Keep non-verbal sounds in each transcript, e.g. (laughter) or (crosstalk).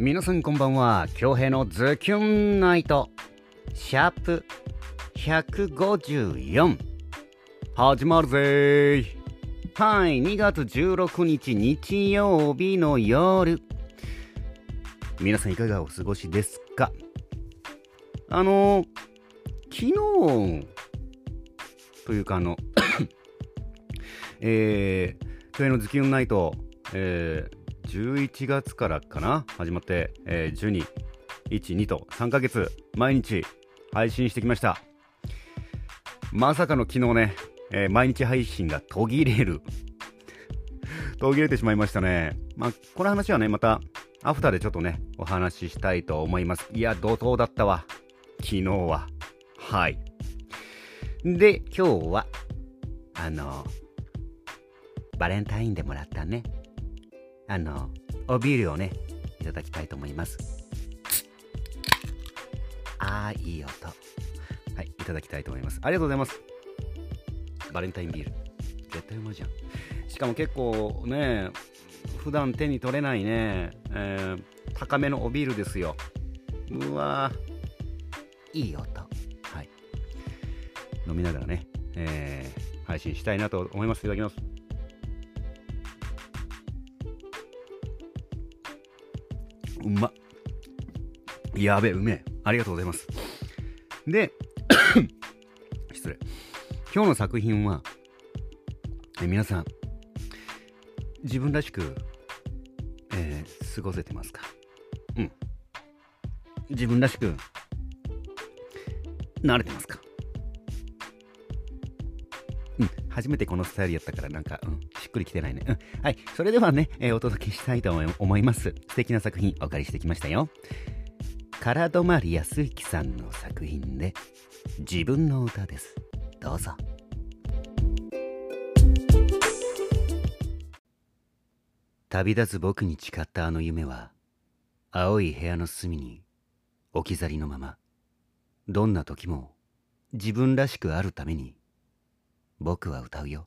皆さんこんばんは。京平のズキュンナイト。シャープ154始まるぜ。ーはい2月16日日曜日の夜。皆さんいかがお過ごしですか？あの昨日というかあの (coughs) えー、京平のズキュンナイト、えー11月からかな？始まって、えー、12、1、2と3ヶ月毎日配信してきました。まさかの昨日ね、えー、毎日配信が途切れる。(laughs) 途切れてしまいましたね。まあ、この話はね、またアフターでちょっとね、お話ししたいと思います。いや、怒涛だったわ。昨日は。はい。で、今日は、あの、バレンタインでもらったね、あの、おビールをね、いただきたいと思います。あー、いい音。はい、いただきたいと思います。ありがとうございます。バレンタインビール。絶対うまいじゃん。しかも結構ね、普段手に取れないね、えー、高めのおビールですよ。うわいい音。はい。飲みながらね、えー、配信したいなと思います。いただきます。うまやべえ、うめえ。ありがとうございます。で、(coughs) 失礼。今日の作品は、え皆さん、自分らしく、えー、過ごせてますか？うん。自分らしく、慣れてますか？うん、初めてこのスタイルやったからなんか、うん、っくりきてないね。うん。はい。それではね、えー、お届けしたいと思います。素敵な作品お借りしてきましたよ。唐泊康之さんの作品で、自分の歌です。どうぞ。旅立つ僕に誓ったあの夢は、青い部屋の隅に置き去りのまま、どんな時も自分らしくあるために僕は歌うよ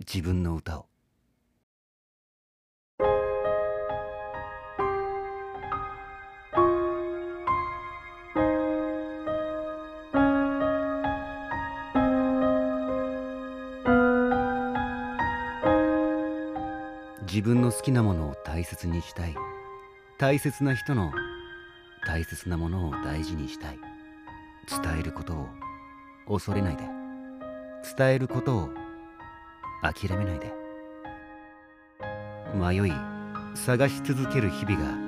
自分の歌を。自分の好きなものを大切にしたい。大切な人の大切なものを大事にしたい。伝えることを恐れないで。伝えることを諦めないで。迷い探し続ける日々が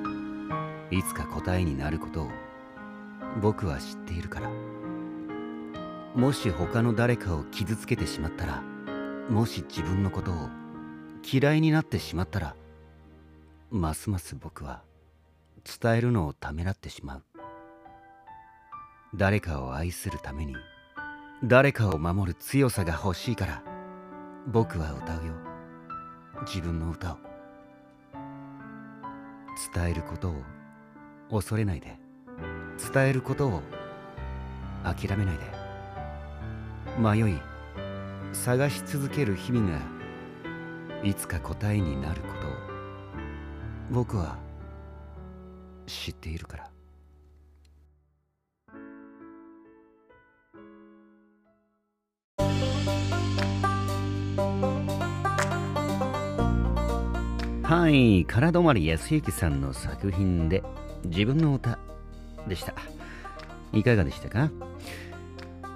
いつか答えになることを僕は知っているから。もし他の誰かを傷つけてしまったらもし自分のことを嫌いになってしまったらますます僕は伝えるのをためらってしまう。誰かを愛するために誰かを守る強さが欲しいから僕は歌うよ。自分の歌を。伝えることを恐れないで。伝えることを諦めないで。迷い探し続ける日々がいつか答えになることを僕は知っているから。はい、唐泊康之さんの作品で自分の歌でした。いかがでしたか？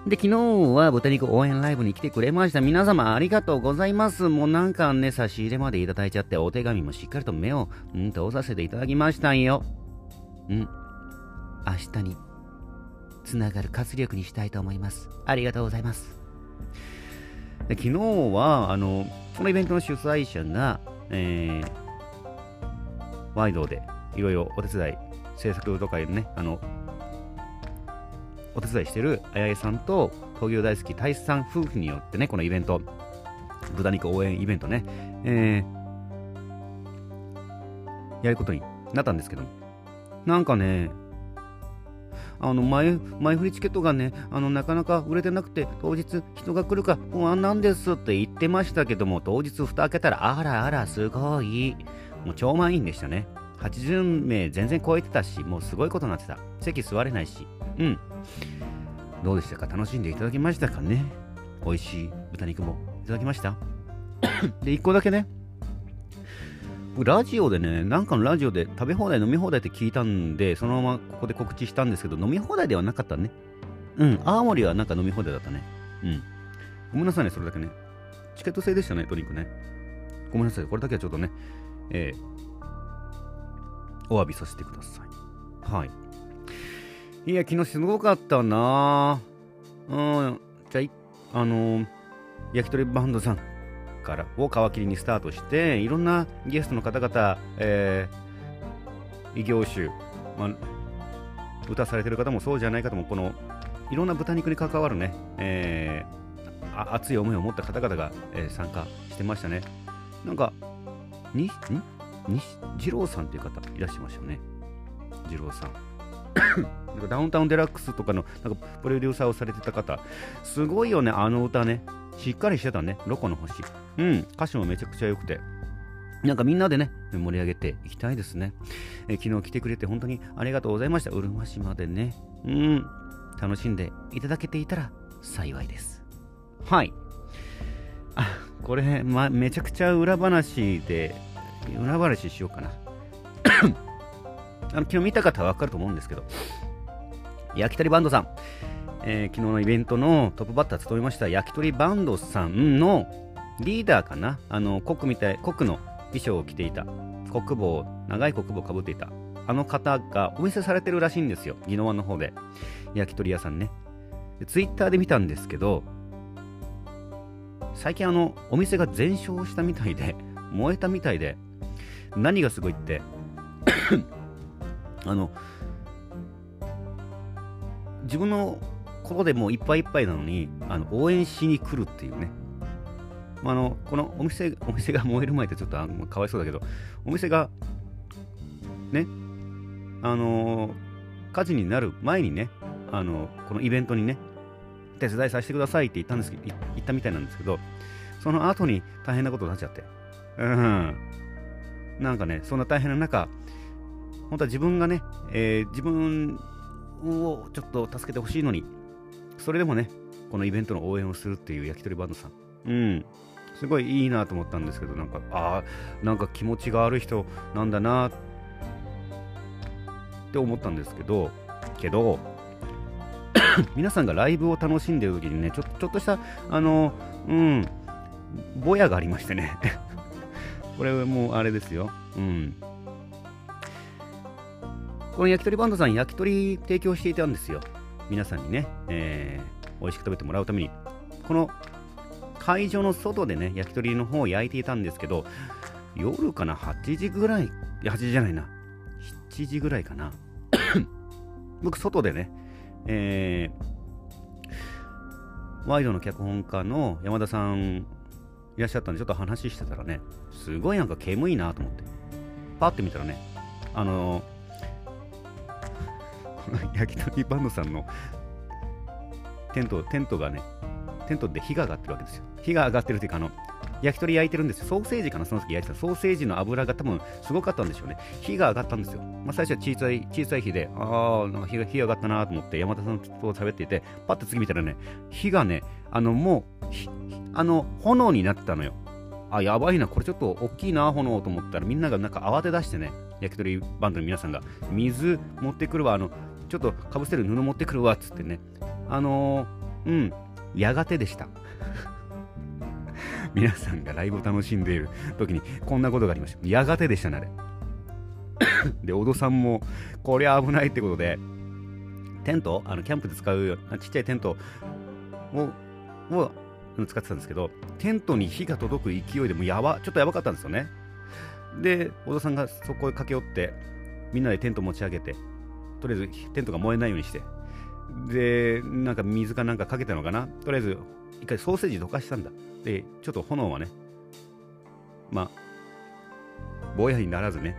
で、昨日は豚肉応援ライブに来てくれました。皆様ありがとうございます。もうなんかね、差し入れまでいただいちゃって、お手紙もしっかりと目を、うん、通させていただきましたんよ。うん。明日に、つながる活力にしたいと思います。ありがとうございます。で昨日は、あの、このイベントの主催者が、えー、ワイドでいろいろお手伝い、制作とかね、あの、お手伝いしてるあやえさんと東京大好き大志さん夫婦によってね、このイベント、豚肉応援イベントね、えー、やることになったんですけどなんかね、あの前、前振りチケットがね、あの、なかなか売れてなくて、当日人が来るか不安なんですって言ってましたけども、当日蓋開けたら、あらあら、すごい。もう超満員でしたね。80名全然超えてたし、もうすごいことになってた。席座れないし。うん。どうでしたか？楽しんでいただけましたかね？美味しい豚肉もいただきました？(coughs) で、1個だけね、ラジオでね、なんかのラジオで食べ放題、飲み放題って聞いたんで、そのままここで告知したんですけど、飲み放題ではなかったね。うん、青森はなんか飲み放題だったね。うん。ごめんなさいね、それだけね。チケット制でしたね、ドリンクね。ごめんなさい、これだけはちょっとね、えー、お詫びさせてください。はい。いや、昨日すごかったなうん、じゃあ、あのー、焼き鳥バンドさんからを皮切りにスタートして、いろんなゲストの方々、えー、異業種、まあ、歌されてる方もそうじゃない方も、このいろんな豚肉に関わるね、えー、熱い思いを持った方々が、えー、参加してましたね。なんか、に、んに二郎さんっていう方いらっしゃいましたよね。二郎さん。(coughs) なんかダウンタウンデラックスとかのなんかプロデューサーをされてた方、すごいよね、あの歌ね。しっかりしてたね、ロコの星。うん、歌詞もめちゃくちゃ良くて。なんかみんなでね、盛り上げていきたいですね。え昨日来てくれて本当にありがとうございました。うるま市までね。うん、楽しんでいただけていたら幸いです。はい。あ、これ、ま、めちゃくちゃ裏話で、裏話しようかな。(coughs) あの昨日見た方はわかると思うんですけど、焼き鳥バンドさん、えー、昨日のイベントのトップバッター務めました焼き鳥バンドさんのリーダーかな、あの、コックみたい、コックの衣装を着ていた、コック帽、長いコック帽をかぶっていた、あの方がお店されてるらしいんですよ、宜野湾の方で。焼き鳥屋さんね。ツイッターで見たんですけど、最近あの、お店が全焼したみたいで、燃えたみたいで、何がすごいって？(coughs) あの、自分のことでもういっぱいいっぱいなのに、あの応援しに来るっていうね。あの、このお店、お店が (laughs) 燃える前ってちょっとあかわいそうだけど、お店が、ね、あの火事になる前にね、あのこのイベントにね、手伝いさせてくださいって言ったんですけど言ったみたいなんですけど、その後に大変なことになっちゃって。うん。なんかね、そんな大変な中、本当は自分がね、えー、自分をちょっと助けてほしいのに、それでもね、このイベントの応援をするっていう焼き鳥バンドさん。うん。すごいいいなと思ったんですけど、なんか、ああ、なんか気持ちがある人なんだなって思ったんですけど、けど、(coughs) 皆さんがライブを楽しんでる時にね、ちょちょっとした、あの、うん、ぼやがありましてね。これもうあれですよ。うん。この焼き鳥バンドさん、焼き鳥提供していたんですよ。皆さんにね、えー、美味しく食べてもらうために。この会場の外でね、焼き鳥の方を焼いていたんですけど、夜かな、8時ぐらい、い、8時じゃないな、7時ぐらいかな。(coughs) 僕、外でね、えー、ワイドの脚本家の山田さんいらっしゃったんで、ちょっと話してたらね、すごいなんか煙いなと思って、パッて見たらね、あのー、(laughs) 焼き鳥バンドさんのテント、テントがね、テントで火が上がってるわけですよ。火が上がってるというか、あの、焼き鳥焼いてるんですよ。ソーセージかな、その時焼いてた。ソーセージの油が多分すごかったんでしょうね。火が上がったんですよ。まあ、最初は小さい、小さい火で、ああ、なんか火が火上がったなと思って山田さんと喋っていて、パッと次見たらね、火がね、あの、もう、あの、炎になってたのよ。あ、やばいな、これちょっと大きいな、炎と思ったら、みんながなんか慌て出してね、焼き鳥バンドの皆さんが、水持ってくるわ、あの、ちょっとかぶせる布持ってくるわ、っつってね、あのー、うん、やがてでした。皆さんがライブを楽しんでいる時にこんなことがありました。やがてでしたね、あれ。(coughs) で、小戸さんも、こりゃ危ないってことで、テント、あのキャンプで使うちっちゃいテントを、を使ってたんですけど、テントに火が届く勢いでもやば、ちょっとやばかったんですよね。で、小戸さんがそこへ駆け寄って、みんなでテント持ち上げて、とりあえずテントが燃えないようにして、で、なんか水かなんかかけたのかな？とりあえず、一回ソーセージ溶かしたんだ。で、ちょっと炎はね、まあ、ぼやにならずね、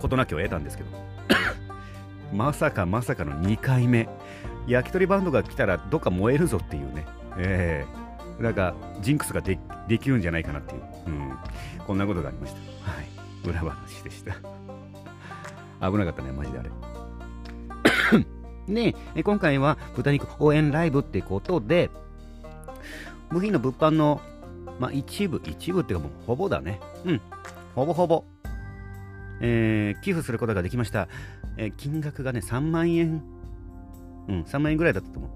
事なきを得たんですけど、(coughs) まさかまさかの2回目、焼き鳥バンドが来たらどっか燃えるぞっていうね、えー、なんかジンクスがでできるんじゃないかなっていう、うん、こんなことがありました。はい。裏話でした。(laughs) 危なかったね、マジであれ。で、今回は豚肉応援ライブってことで、部品の物販の、まあ、一部、一部っていうかもうほぼだね。うん。ほぼほぼ、えー、寄付することができました。えー、金額がね、3万円、うん、3万円ぐらいだったと思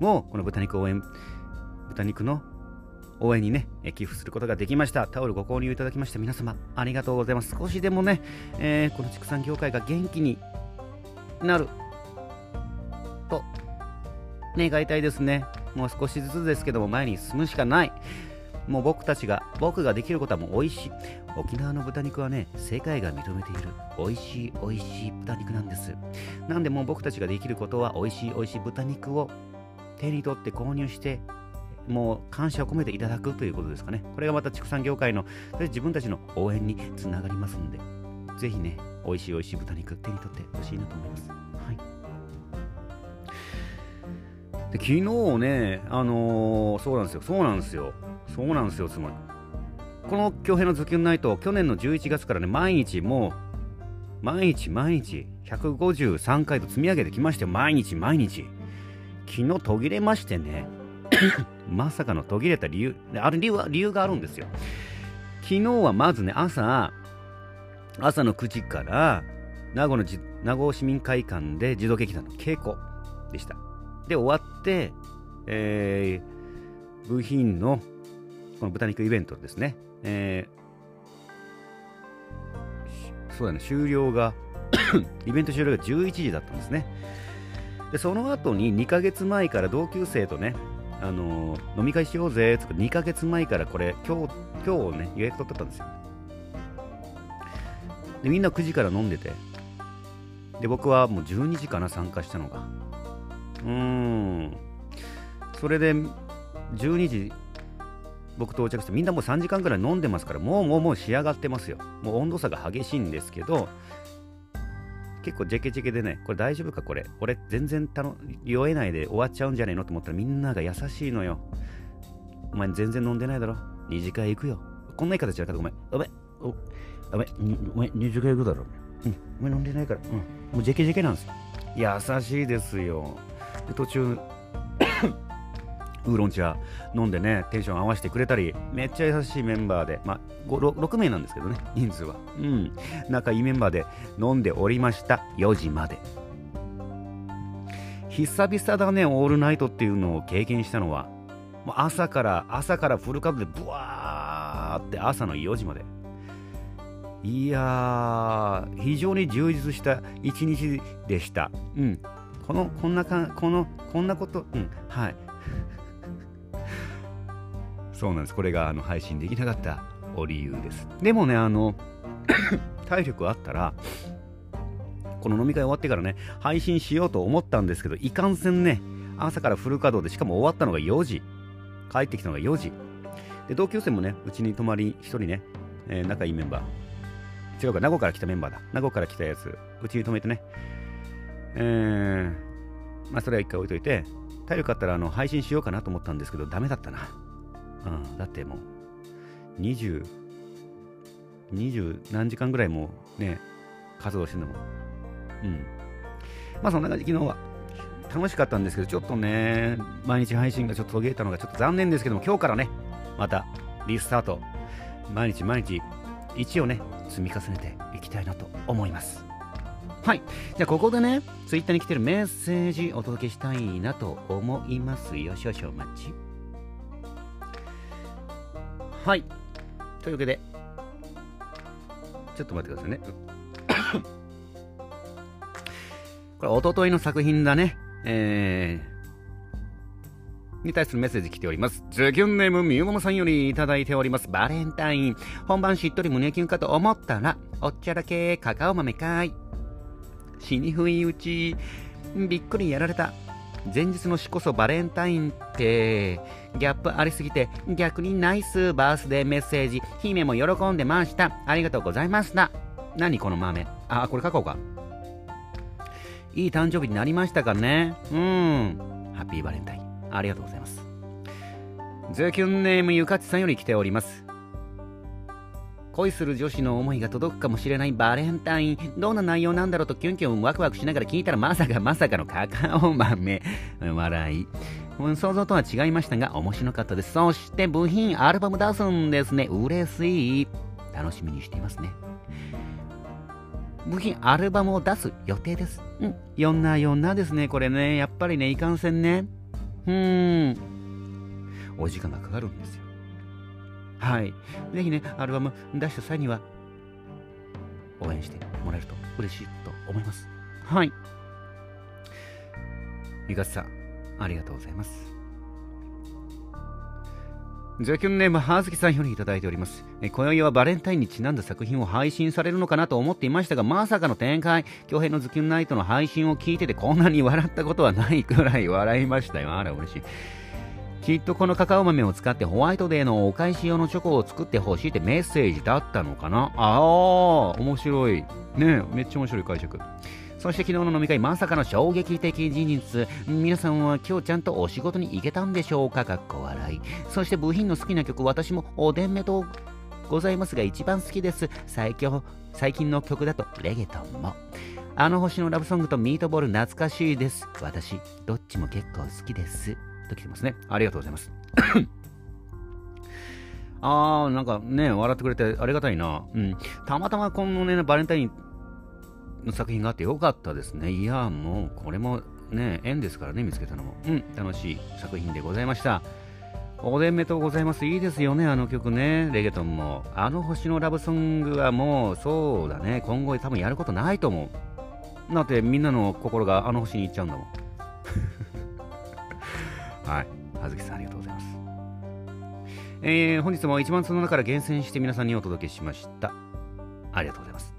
う。もう、この豚肉応援、豚肉の応援にね、寄付することができました。タオルご購入いただきました皆様、ありがとうございます。少しでもね、えー、この畜産業界が元気になる願いたいですね。もう少しずつですけども、前に進むしかない。もう僕たちが、僕ができることはもう美味しい。沖縄の豚肉はね、世界が認めている美味しい美味しい豚肉なんです。なんでもう僕たちができることは美味しい美味しい豚肉を手に取って購入してもう感謝を込めていただくということですかね。これがまた畜産業界の自分たちの応援につながりますんで、ぜひね、美味しい美味しい豚肉手に取ってほしいなと思います。で昨日ね、あのー、そうなんですよ、そうなんですよ、そうなんですよ、つまり。この強兵のズキュンナイト、去年の11月からね、毎日もう、毎日毎日、153回と積み上げてきましたよ、毎日毎日。昨日途切れましてね、(coughs) まさかの途切れた理由、ある理由は理由があるんですよ。昨日はまずね、朝、朝の9時から、名護の名護市民会館で児童劇団の稽古でした。で、終わって、えー、部品のこの豚肉イベントですね、えー、そうだね、終了が (coughs) イベント終了が11時だったんですね。で、その後に2ヶ月前から同級生とね、あのー、飲み会しようぜっつって2ヶ月前からこれ今日今日ね予約取ってたんですよ。でみんな9時から飲んでてで僕はもう12時かな参加したのが。うんそれで12時僕到着してみんなもう3時間ぐらい飲んでますからもうもうもう仕上がってますよもう温度差が激しいんですけど結構ジェケジェケでね、これ大丈夫かこれ。俺全然酔えないで終わっちゃうんじゃねえの？と思ったらみんなが優しいのよ。お前全然飲んでないだろ？二次会行くよ。こんな言い方しちゃったごめん。おめ、お、おめ、お前二次会行くだろ？うん、お前飲んでないから。うん、もうジェケジェケなんですよ。優しいですよ。で途中 (coughs) ウーロン茶飲んでね、テンション合わせてくれたり、めっちゃ優しいメンバーで、まあ、6, 6名なんですけどね、人数は。うん、仲いいメンバーで飲んでおりました、4時まで。久々だね、オールナイトっていうのを経験したのは、もう朝から、朝からフルカブでブワーって朝の4時まで。いやー、非常に充実した一日でした。うん。この、こんなか、この、こんなこと、うん、はい。そうなんです。これがあの配信できなかったお理由です。でもね、あの、(coughs) 体力あったら、この飲み会終わってからね、配信しようと思ったんですけど、いかんせんね、朝からフル稼働で、しかも終わったのが4時。帰ってきたのが4時。で、同級生もね、うちに泊まり1人ね、えー、仲いいメンバー。違うか、名護から来たメンバーだ。名護から来たやつ、うちに泊めてね。えー、まあ、それは一回置いといて、体力あったらあの配信しようかなと思ったんですけど、ダメだったな。うん、だってもう、20、20何時間ぐらいもね、活動してるのも。うん。まあそんな感じ、昨日は楽しかったんですけど、ちょっとね、毎日配信がちょっと途切れたのがちょっと残念ですけども、今日からね、またリスタート、毎日毎日1をね、積み重ねていきたいなと思います。はい。じゃあ、ここでね、ツイッターに来てるメッセージお届けしたいなと思いますよ。少々お待ち。はい。というわけで、ちょっと待ってくださいね。(coughs) これ、おとといの作品だね。えー、に対するメッセージ来ております。ズキュンネームみゆももさんよりいただいております。バレンタイン。本番しっとり胸キュンかと思ったら、おっちゃらけカカオ豆かい。死に不意打ち。びっくりやられた。前日の日こそバレンタインってギャップありすぎて逆にナイスバースデーメッセージ姫も喜んでました。ありがとうございました。何この豆？あこれ書こうか。いい誕生日になりましたかね？うん。ハッピーバレンタイン。ありがとうございます。ズキュンネームゆかちさんより来ております。恋する女子の思いが届くかもしれないバレンタイン。どんな内容なんだろうとキュンキュンワクワクしながら聞いたらまさかまさかのカカオ豆。(laughs) 笑い。想像とは違いましたが面白かったです。そして部品アルバム出すんですね。嬉しい。楽しみにしていますね。部品アルバムを出す予定です。うん。よんなよんなですね。これね。やっぱりね、いかんせんね。うーん。お時間がかかるんですよ。はい。ぜひね、アルバム出した際には、応援してもらえると嬉しいと思います。はい。ゆかさん、ありがとうございます。ゼキュンネーム、はずきさんよりいただいております。え今宵はバレンタインにちなんだ作品を配信されるのかなと思っていましたが、まさかの展開。京平のズキュンナイトの配信を聞いててこんなに笑ったことはないくらい笑いましたよ。あら、嬉しい。きっとこのカカオ豆を使ってホワイトデーのお返し用のチョコを作ってほしいってメッセージだったのかな？ああ、面白い。ねめっちゃ面白い解釈。そして昨日の飲み会、まさかの衝撃的事実。皆さんは今日ちゃんとお仕事に行けたんでしょうか？かっこ笑い。そして部品の好きな曲、私もおでんめとございますが一番好きです。最強、最近の曲だとレゲトンも。あの星のラブソングとミートボール懐かしいです。私、どっちも結構好きです。と来てますね。ありがとうございます。(coughs) あー、なんかね、笑ってくれてありがたいな。うん。たまたまこのね、バレンタインの作品があってよかったですね。いや、もう、これもね、縁ですからね、見つけたのも。うん、楽しい作品でございました。おでんめとうございます。いいですよね、あの曲ね。レゲトンも。あの星のラブソングはもう、そうだね。今後多分やることないと思う。だってみんなの心があの星に行っちゃうんだもん。はい。あずきさんありがとうございます。えー、本日も1万通の中から厳選して皆さんにお届けしました。ありがとうございます。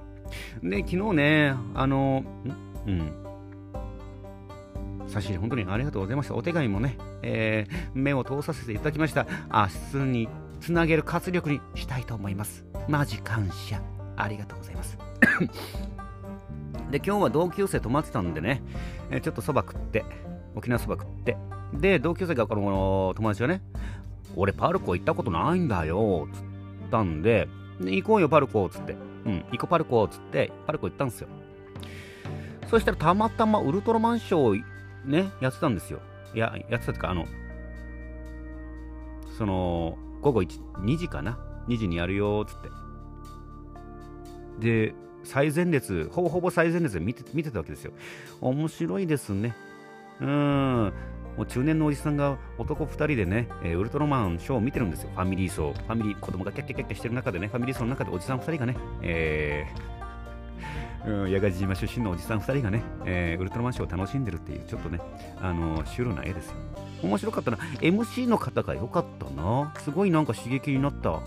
で、昨日ね、あの、ん？うん。差し入れ本当にありがとうございました。お手紙もね、えー、目を通させていただきました。明日につなげる活力にしたいと思います。マジ感謝。ありがとうございます。で、今日は同級生泊まってたんでね、え、ちょっとそば食って、沖縄そば食って、で、同級生がこの友達がね、俺パルコ行ったことないんだよ、つったんで、で行こうよパルコ、つって。うん、行こうパルコ、つって、パルコ行ったんですよ。そしたらたまたまウルトラマンショーね、やってたんですよ。いや、やってたってか、あの、その、午後1 2時かな ?2 時にやるよ、つって。で、最前列、ほぼほぼ最前列で見て見てたわけですよ。面白いですね。うん。もう中年のおじさんが男2人でね、えー、ウルトラマンショーを見てるんですよ。ファミリー層。ファミリー、子供がキャッキャキャッキャしてる中でね、ファミリー層の中でおじさん2人がね、えー、うん、八ヶ島出身のおじさん2人がね、えー、ウルトラマンショーを楽しんでるっていう、ちょっとね、あのー、シュールな絵ですよ。面白かったな。MC の方が良かったな。すごいなんか刺激になった。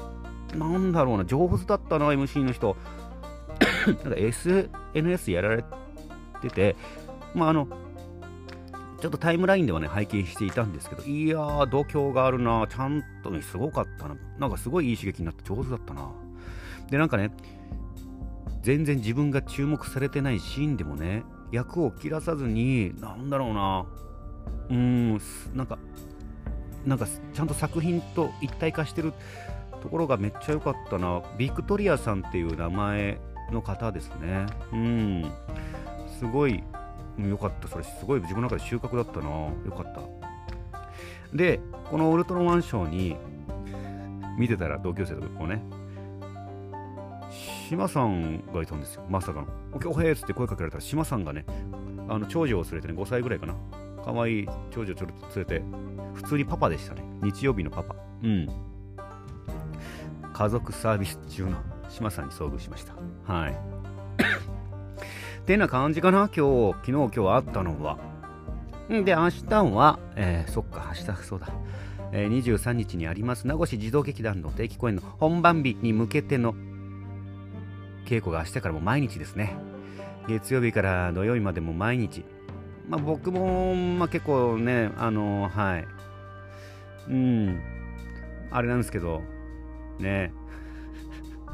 なんだろうな、上手だったな、MC の人。なんか SNS やられてて、まああの、ちょっとタイムラインではね、拝見していたんですけど、いやー、度胸があるな、ちゃんとね、すごかったな。なんかすごいいい刺激になって上手だったな。で、なんかね、全然自分が注目されてないシーンでもね、役を切らさずに、なんだろうな、うーん、なんか、なんかちゃんと作品と一体化してるところがめっちゃ良かったな。ビクトリアさんっていう名前の方ですね。うん。すごいよかった。それすごい自分の中で収穫だったな。よかった。で、このウルトラマンショーに見てたら同級生とかこうね、島さんがいたんですよ。まさかの。おきょへーっつって声かけられたら、島さんがね、あの長女を連れてね、5歳ぐらいかな。可愛い長女をちょっと連れて、普通にパパでしたね。日曜日のパパ。うん。家族サービス中の島さんに遭遇しました。はい。ってな感じかな、今日、昨日、今日あったのは。んで、明日は、えー、そっか、明日、そうだ。えー、23日にあります名護市児童劇団の定期公演の本番日に向けての稽古が明日からも毎日ですね。月曜日から土曜日までも毎日。まあ僕も、まあ結構ね、あの、はい。うん。あれなんですけど、ね。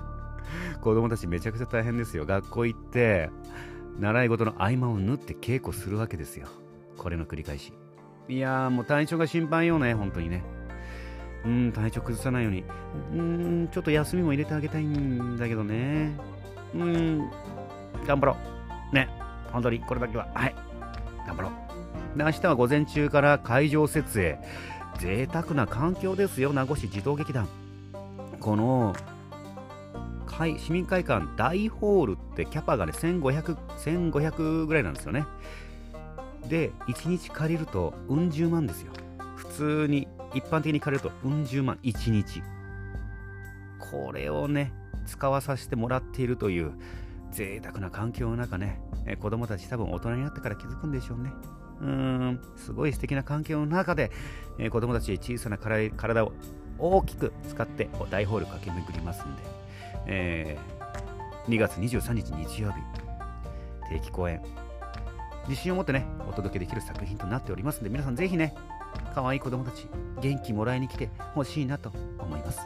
(laughs) 子供たちめちゃくちゃ大変ですよ。学校行って、習い事の合間を縫って稽古するわけですよ。これの繰り返し。いやーもう体調が心配よね、本当にね。うん体調崩さないように。うんちょっと休みも入れてあげたいんだけどね。うん頑張ろう。ね本当にこれだけは。はい。頑張ろう。で明日は午前中から会場設営。贅沢な環境ですよ名護市児童劇団。この市民会館大ホールってキャパがね1500 1500ぐらいなんですよね。で1日借りるとうん十万ですよ。普通に一般的に借りるとうん十万1日。これをね使わさせてもらっているという贅沢な環境の中ね、え子供たち多分大人になってから気づくんでしょうね。うーん、すごい素敵な環境の中で、え子供たち小さな体を大きく使って大ホール駆け巡りますんで、えー、2月23日日曜日、定期公演、自信を持ってね、お届けできる作品となっておりますんで、皆さんぜひね、可愛い子供たち、元気もらいに来てほしいなと思います。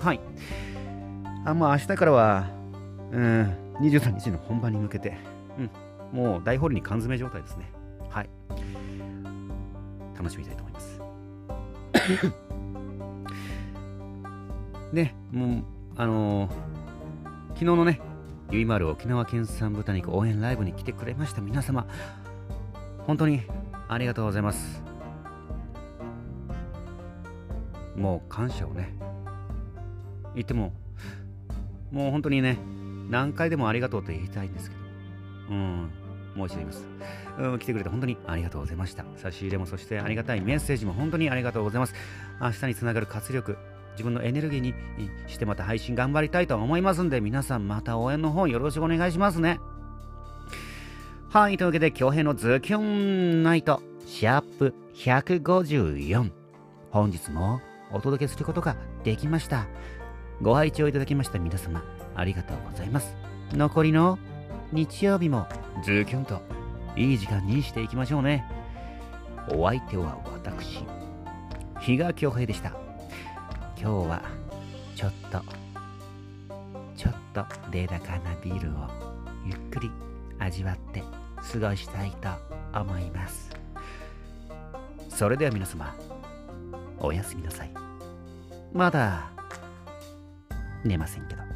はい。あ、まあ明日からは、うん、23日の本番に向けて、うん、もう大ホールに缶詰状態ですね。はい。楽しみたいと思います。(laughs) ね、もう、あのー、昨日のね、ゆいまる沖縄県産豚肉応援ライブに来てくれました皆様、本当にありがとうございます。もう感謝をね、言っても、もう本当にね、何回でもありがとうと言いたいんですけど、うん、もう一度言います。うん、来てくれて本当にありがとうございました。差し入れもそしてありがたいメッセージも本当にありがとうございます。明日につながる活力、自分のエネルギーにしてまた配信頑張りたいと思いますんで、皆さんまた応援の方よろしくお願いしますね。はい、というわけで、京平のズキュンナイト、シャープ154。本日もお届けすることができました。ご拝聴いただきました皆様、ありがとうございます。残りの日曜日もズキュンといい時間にしていきましょうね。お相手は私、比嘉恭平でした。今日はちょっと、ちょっと冷高なビールをゆっくり味わって過ごしたいと思います。それでは皆様、おやすみなさい。まだ寝ませんけど。